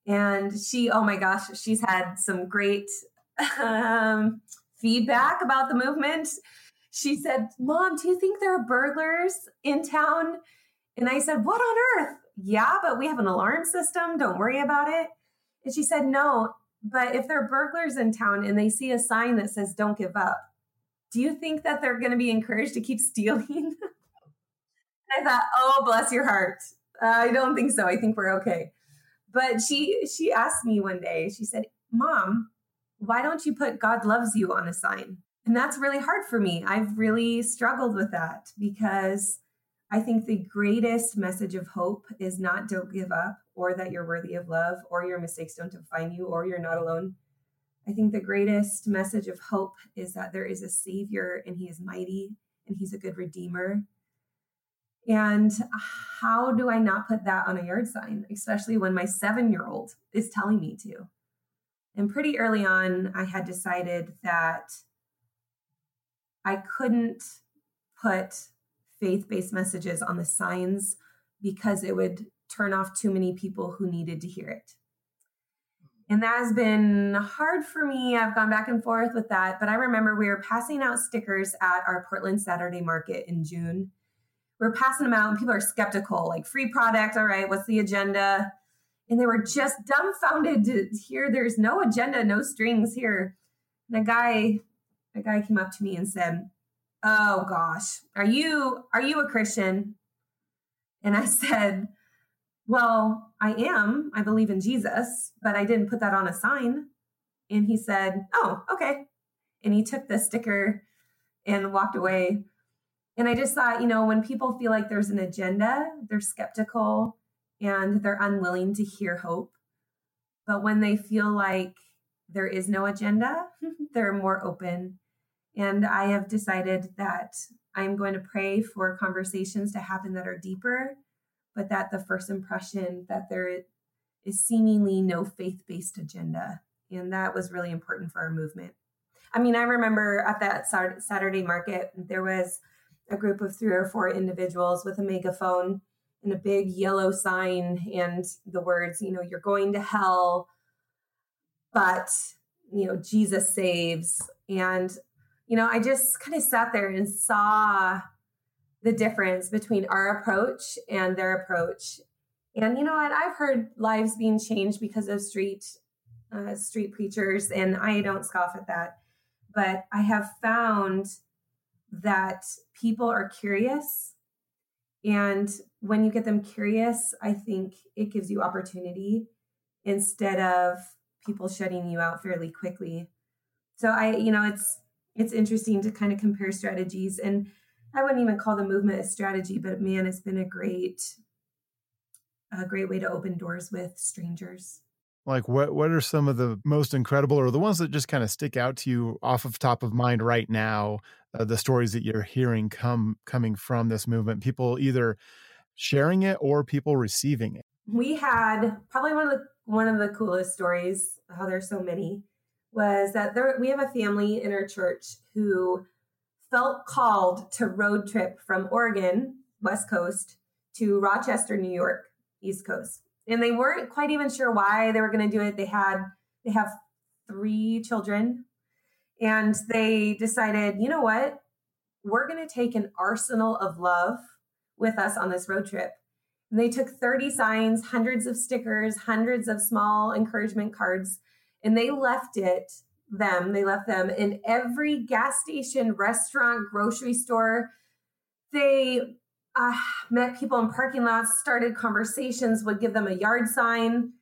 and she oh my gosh, she's had some great um, feedback about the movement. She said, "Mom, do you think there are burglars in town?" And I said, "What on earth?" Yeah, but we have an alarm system. Don't worry about it. And she said, No, but if there are burglars in town and they see a sign that says, Don't give up, do you think that they're going to be encouraged to keep <laughs> stealing? I thought, Oh, bless your heart. Uh, I don't think so. I think we're okay. But she she asked me one day, she said, Mom, why don't you put God loves you on a sign? And that's really hard for me. I've really struggled with that because I think the greatest message of hope is not don't give up or that you're worthy of love or your mistakes don't define you or you're not alone. I think the greatest message of hope is that there is a savior and he is mighty and he's a good redeemer. And how do I not put that on a yard sign, especially when my seven year old is telling me to? And pretty early on, I had decided that I couldn't put faith based messages on the signs because it would turn off too many people who needed to hear it. And that has been hard for me. I've gone back and forth with that. But I remember we were passing out stickers at our Portland Saturday market in June. We are passing them out, and people are skeptical like, free product. All right, what's the agenda? And they were just dumbfounded to hear there's no agenda, no strings here. And a guy, a guy came up to me and said, oh gosh are you are you a christian and i <laughs> said well i am i believe in jesus but i didn't put that on a sign and he said oh okay and he took the sticker and walked away and i just thought you know when people feel like there's an agenda they're skeptical and they're unwilling to hear hope but when they feel like there is no agenda <laughs> they're more open and I have decided that I'm going to pray for conversations to happen that are deeper, but that the first impression that there is seemingly no faith based agenda. And that was really important for our movement. I mean, I remember at that Saturday market, there was a group of three or four individuals with a megaphone and a big yellow sign and the words, you know, you're going to hell, but, you know, Jesus saves. And you know, I just kind of sat there and saw the difference between our approach and their approach. And you know what? I've heard lives being changed because of street uh, street preachers, and I don't scoff at that. But I have found that people are curious, and when you get them curious, I think it gives you opportunity instead of people shutting you out fairly quickly. So I, you know, it's it's interesting to kind of compare strategies. And I wouldn't even call the movement a strategy, but man, it's been a great, a great way to open doors with strangers. Like what what are some of the most incredible or the ones that just kind of stick out to you off of top of mind right now? Uh, the stories that you're hearing come coming from this movement, people either sharing it or people receiving it. We had probably one of the one of the coolest stories. How oh, there's so many was that there, we have a family in our church who felt called to road trip from Oregon, West Coast, to Rochester, New York, East Coast. And they weren't quite even sure why they were going to do it. They had they have three children and they decided, you know what? We're going to take an arsenal of love with us on this road trip. And they took 30 signs, hundreds of stickers, hundreds of small encouragement cards and they left it them they left them in every gas station restaurant grocery store they uh, met people in parking lots started conversations would give them a yard sign.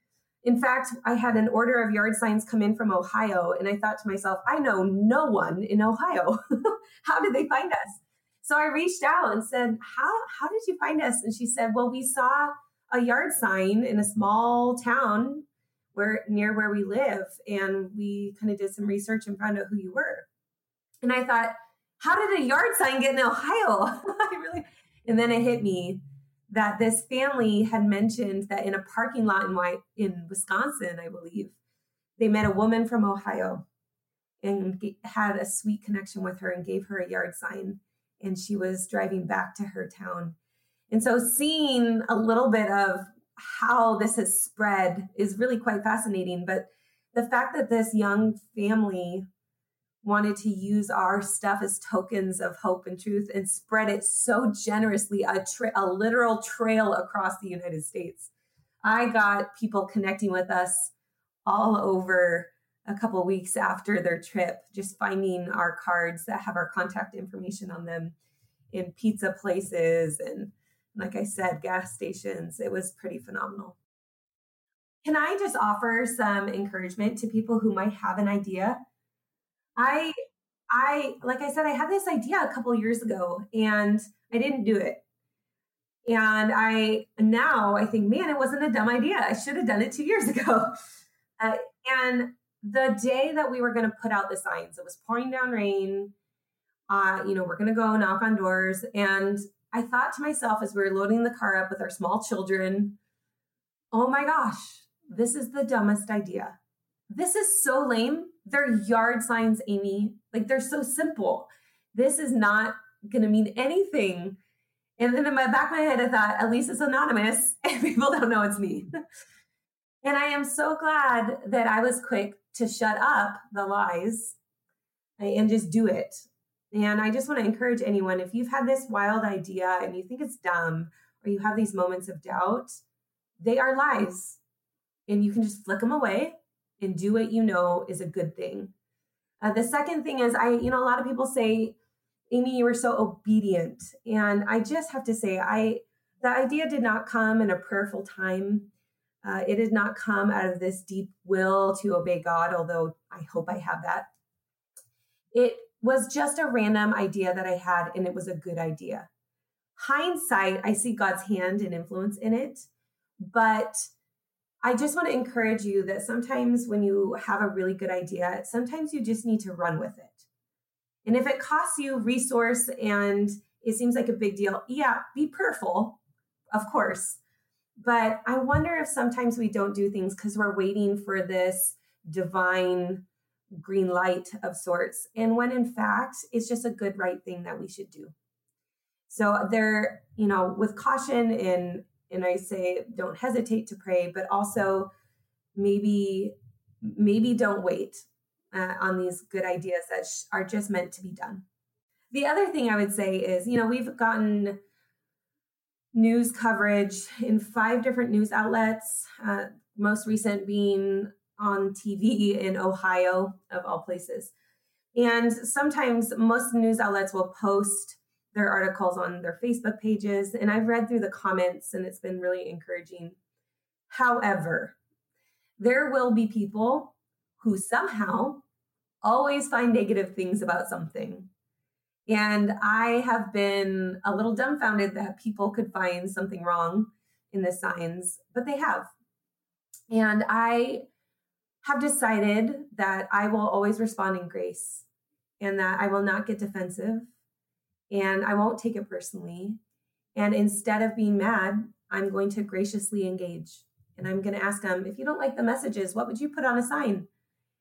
In fact i had an order of yard signs come in from ohio and i thought to myself i know no one in ohio. <laughs> How did they find us? So i reached out and said how how did you find us? And she said well we saw a yard sign in a small town where near where we live and we kind of did some research and found out who you were. And i thought how did a yard sign get in ohio? <laughs> I really and then it hit me that this family had mentioned that in a parking lot in in wisconsin i believe they met a woman from Ohio and had a sweet connection with her and gave her a yard sign. And she was driving back to her town. And so seeing a little bit of how this has spread is really quite fascinating. But the fact that this young family wanted to use our stuff as tokens of hope and truth and spread it so generously a, tra- a literal trail across the united states. I got people connecting with us all over a couple weeks after their trip just finding our cards that have our contact information on them in pizza places and like i said gas stations. It was pretty phenomenal. Can i just offer some encouragement to people who might have an idea I I like I said I had this idea a couple years ago and I didn't do it. And I now I think, man, it wasn't a dumb idea. I should have done it two years <laughs> ago. Uh, and the day that we were going to put out the signs, it was pouring down rain. Uh, you know, we're going to go knock on doors. And I thought to myself as we were loading the car up with our small children, oh my gosh, this is the dumbest idea. This is so lame. They're yard signs, Amy. Like they're so simple. This is not going to mean anything. And then in my back of my head, I thought, at least it's anonymous <laughs> and people don't know it's me. <laughs> and I am so glad that I was quick to shut up the lies and just do it. And I just want to encourage anyone if you've had this wild idea and you think it's dumb or you have these moments of doubt, they are lies. And you can just flick them away and do what you know is a good thing. Uh, the second thing is, I, you know, a lot of people say, Amy, you were so obedient. And I just have to say, I, the idea did not come in a prayerful time. Uh, it did not come out of this deep will to obey God, although I hope I have that. It was just a random idea that I had, and it was a good idea. Hindsight, I see God's hand and influence in it, but I just want to encourage you that sometimes when you have a really good idea, sometimes you just need to run with it. And if it costs you resource and it seems like a big deal, yeah, be prayerful, of course. But I wonder if sometimes we don't do things because we're waiting for this divine green light of sorts. And when in fact, it's just a good, right thing that we should do. So there, you know, with caution and and I say don't hesitate to pray, but also maybe maybe don't wait uh, on these good ideas that sh- are just meant to be done. The other thing I would say is, you know, we've gotten news coverage in five different news outlets, uh, most recent being on TV in Ohio, of all places. And sometimes most news outlets will post their articles on their Facebook pages, and I've read through the comments, and it's been really encouraging. However, there will be people who somehow always find negative things about something. And I have been a little dumbfounded that people could find something wrong in the signs, but they have. And I have decided that I will always respond in grace and that I will not get defensive and I won't take it personally. And instead of being mad, I'm going to graciously engage. And I'm going to ask them, if you don't like the messages, what would you put on a sign?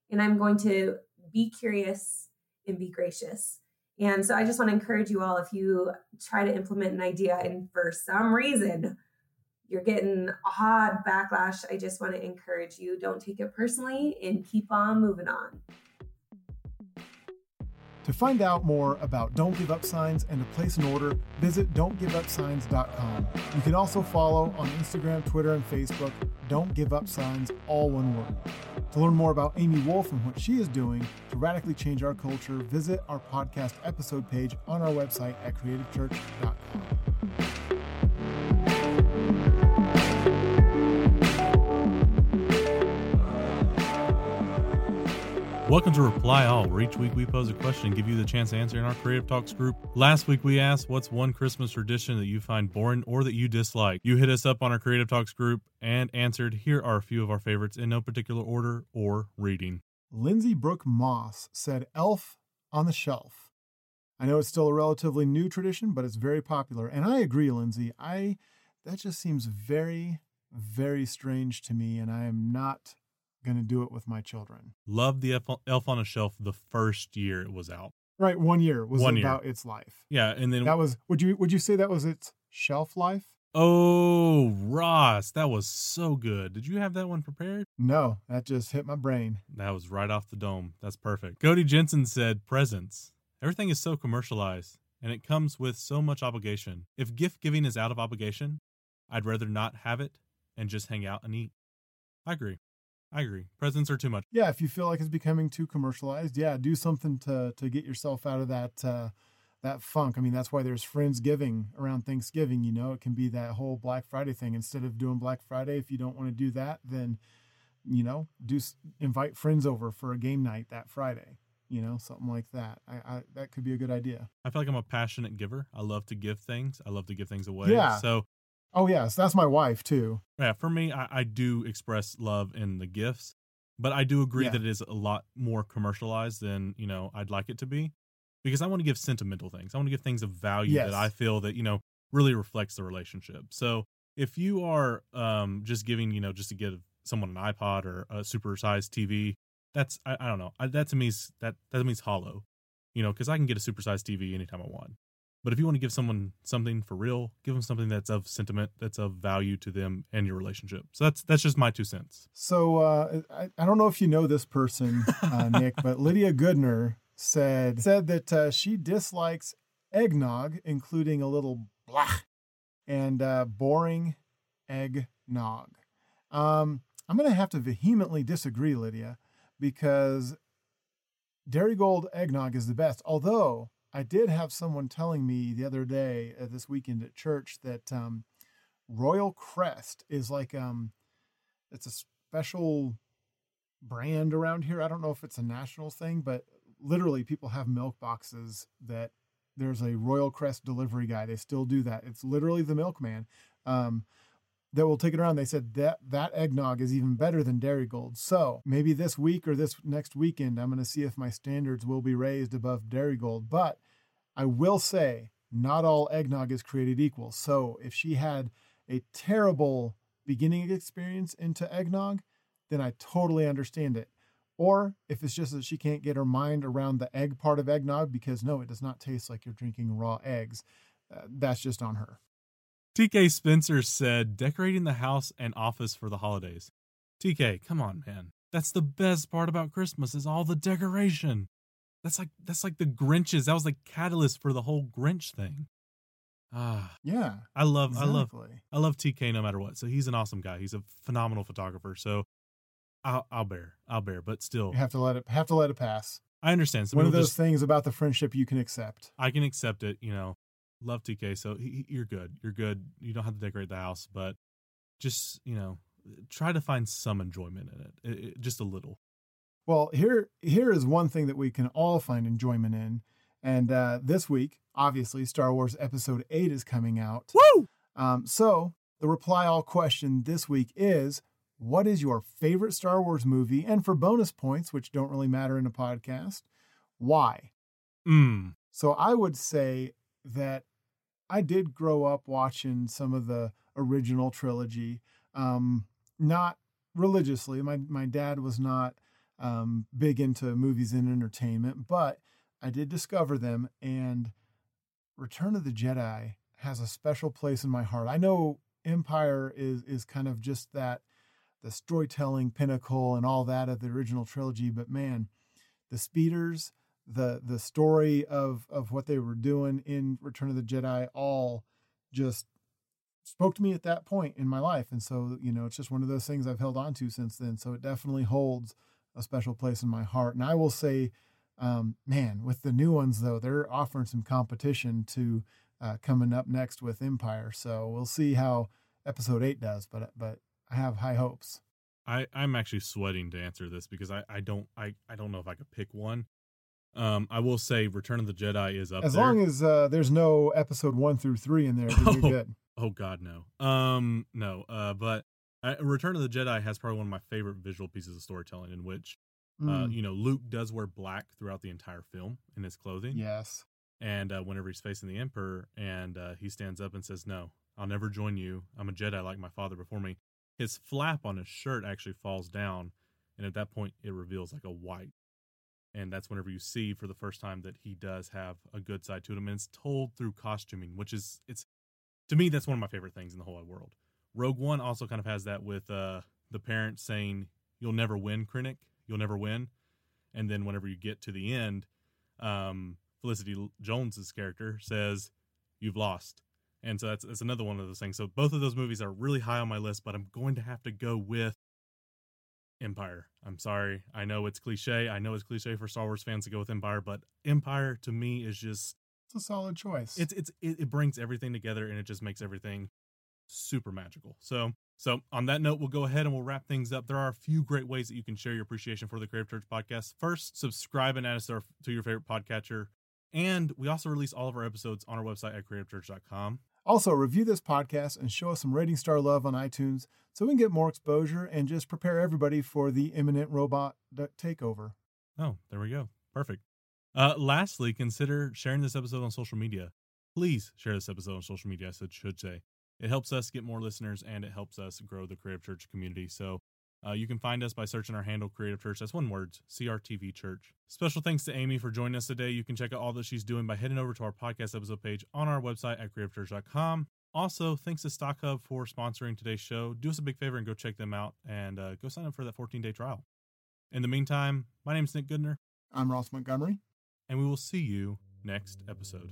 And I'm going to be curious and be gracious. And so I just want to encourage you all if you try to implement an idea and for some reason you're getting odd backlash, I just want to encourage you don't take it personally and keep on moving on. To find out more about Don't Give Up Signs and to place an order, visit don'tgiveupsigns.com. You can also follow on Instagram, Twitter, and Facebook, Don't Give Up Signs, all one word. To learn more about Amy Wolf and what she is doing to radically change our culture, visit our podcast episode page on our website at creativechurch.com. Welcome to Reply All, where each week we pose a question and give you the chance to answer in our Creative Talks group. Last week we asked, What's one Christmas tradition that you find boring or that you dislike? You hit us up on our Creative Talks group and answered. Here are a few of our favorites in no particular order or reading. Lindsay Brooke Moss said, Elf on the Shelf. I know it's still a relatively new tradition, but it's very popular. And I agree, Lindsay. I that just seems very, very strange to me, and I am not going to do it with my children. Loved the Elf- on a Shelf the first year it was out. Right, one year was One year. about its life. Yeah, and then That was would you would you say that was its shelf life? oh Ross, that was so good. Did you have that one prepared? No, that just hit my brain. That was right off the dome. That's perfect. Cody Jensen said, Presents. Everything is so commercialized, and it comes with so much obligation. If gift giving is out of obligation, I'd rather not have it and just hang out and eat. I agree. I agree. Presents are too much. Yeah, if you feel like it's becoming too commercialized, yeah, do something to to get yourself out of that uh that funk. I mean, that's why there's Friendsgiving around Thanksgiving, you know. It can be that whole Black Friday thing. Instead of doing Black Friday, if you don't want to do that, then you know, do invite friends over for a game night that Friday. You know, something like that. I, I that could be a good idea. I feel like I'm a passionate giver. I love to give things. I love to give things away. Yeah. So Oh yes, that's my wife too. yeah, for me, I, I do express love in the gifts, but I do agree Yeah. that it is a lot more commercialized than you know I'd like it to be, because I want to give sentimental things. I want to give things of value Yes. that I feel that you know really reflects the relationship. So if you are um just giving you know just to give someone an iPod or a supersized TV, that's I, I don't know I, that to me is that that means hollow, you know, because I can get a supersized TV anytime I want. But if you want to give someone something for real, give them something that's of sentiment, that's of value to them and your relationship. So that's that's just my two cents. So uh, I, I don't know if you know this person, uh, <laughs> Nick, but Lydia Goodner said said that uh, she dislikes eggnog, including a little blah and uh, boring eggnog. Um, I'm going to have to vehemently disagree, Lydia, because Darigold eggnog is the best. Although I did have someone telling me the other day, uh, this weekend at church, that um, Royal Crest is like um, it's a special brand around here. I don't know if it's a national thing, but literally people have milk boxes that there's a Royal Crest delivery guy. They still do that. It's literally the milkman um, that will take it around. They said that that eggnog is even better than Darigold. So maybe this week or this next weekend, I'm going to see if my standards will be raised above Darigold. But I will say, not all eggnog is created equal. So if she had a terrible beginning experience into eggnog, then I totally understand it. Or if it's just that she can't get her mind around the egg part of eggnog because no, it does not taste like you're drinking raw eggs, uh, that's just on her. TK Spencer said, decorating the house and office for the holidays. TK, come on, man. That's the best part about Christmas is all the decoration. That's like that's like the Grinches. That was the catalyst for the whole Grinch thing. Ah, Yeah. I love I love. I love TK no matter what. So he's an awesome guy. He's a phenomenal photographer. So I'll I'll bear. I'll bear. But still, You have to let it have to let it pass. I understand. Some One of those just things about the friendship you can accept. I can accept it. You know, love TK. So he, you're good. You're good. You don't have to decorate the house, but just you know, try to find some enjoyment in it, it, it- just a little. Well, here here is one thing that we can all find enjoyment in, and uh, this week, obviously, Star Wars Episode Eight is coming out. Woo! Um, so the reply all question this week is: What is your favorite Star Wars movie? And for bonus points, which don't really matter in a podcast, why? Mm. So I would say that I did grow up watching some of the original trilogy, um, not religiously. My my dad was not um, big into movies and entertainment, but I did discover them, and Return of the Jedi has a special place in my heart. I know Empire is is kind of just that the storytelling pinnacle and all that of the original trilogy, but man, the speeders, the the story of of what they were doing in Return of the Jedi all just spoke to me at that point in my life. And so you know it's just one of those things I've held on to since then. So it definitely holds a special place in my heart. And I will say um, man with the new ones though they're offering some competition to uh, coming up next with Empire. So we'll see how episode 8 does but but I have high hopes. I I'm actually sweating to answer this because I I don't I I don't know if I could pick one. Um, I will say Return of the Jedi is up as there. long as uh, there's no episode 1 through 3 in there <laughs> Oh. you're good Oh God, no. Um, no. Uh, but uh, Return of the Jedi has probably one of my favorite visual pieces of storytelling, in which, uh, Mm, you know, Luke does wear black throughout the entire film in his clothing, yes and uh, whenever he's facing the Emperor, and uh, he stands up and says, "No, I'll never join you. I'm a Jedi like my father before me." His flap on his shirt actually falls down, and at that point it reveals like a white and that's whenever you see for the first time that he does have a good side to him and it's told through costuming which is it's to me that's one of my favorite things in the whole world. Rogue one also kind of has that with uh the parent saying you'll never win krennic. You'll never win. And then whenever you get to the end um felicity jones's character says you've lost. And so that's, that's another one of those things. So both of those movies are really high on my list but i'm going to have to go with Empire. I'm sorry. I know it's cliche. I know it's cliche for Star Wars fans to go with Empire, but Empire to me is just it's a solid choice. It's it's it, it brings everything together and it just makes everything super magical. So so on that note, we'll go ahead and we'll wrap things up. There are a few great ways that you can share your appreciation for the Creative Church podcast. First, subscribe and add us to, to your favorite podcatcher. And we also release all of our episodes on our website at creativechurch.com. Also, review this podcast and show us some rating star love on iTunes so we can get more exposure and just prepare everybody for the imminent robot takeover. Oh, there we go. Perfect. Uh, lastly, consider sharing this episode on social media. Please share this episode on social media, I should say. It helps us get more listeners and it helps us grow the Creative Church community. So uh, you can find us by searching our handle Creative Church. That's one word, CRTV Church. Special thanks to Amy for joining us today. You can check out all that she's doing by heading over to our podcast episode page on our website at creativechurch.com. Also, thanks to StokHub for sponsoring today's show. Do us a big favor and go check them out and uh, go sign up for that 14 day trial. In the meantime, my name is Nick Goodner. I'm Ross Montgomery. And we will see you next episode.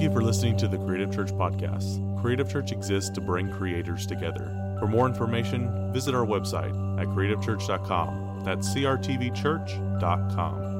Thank you for listening to the Creative Church podcast. Creative Church exists to bring creators together. For more information, visit our website at creativechurch.com. That's crtvchurch.com.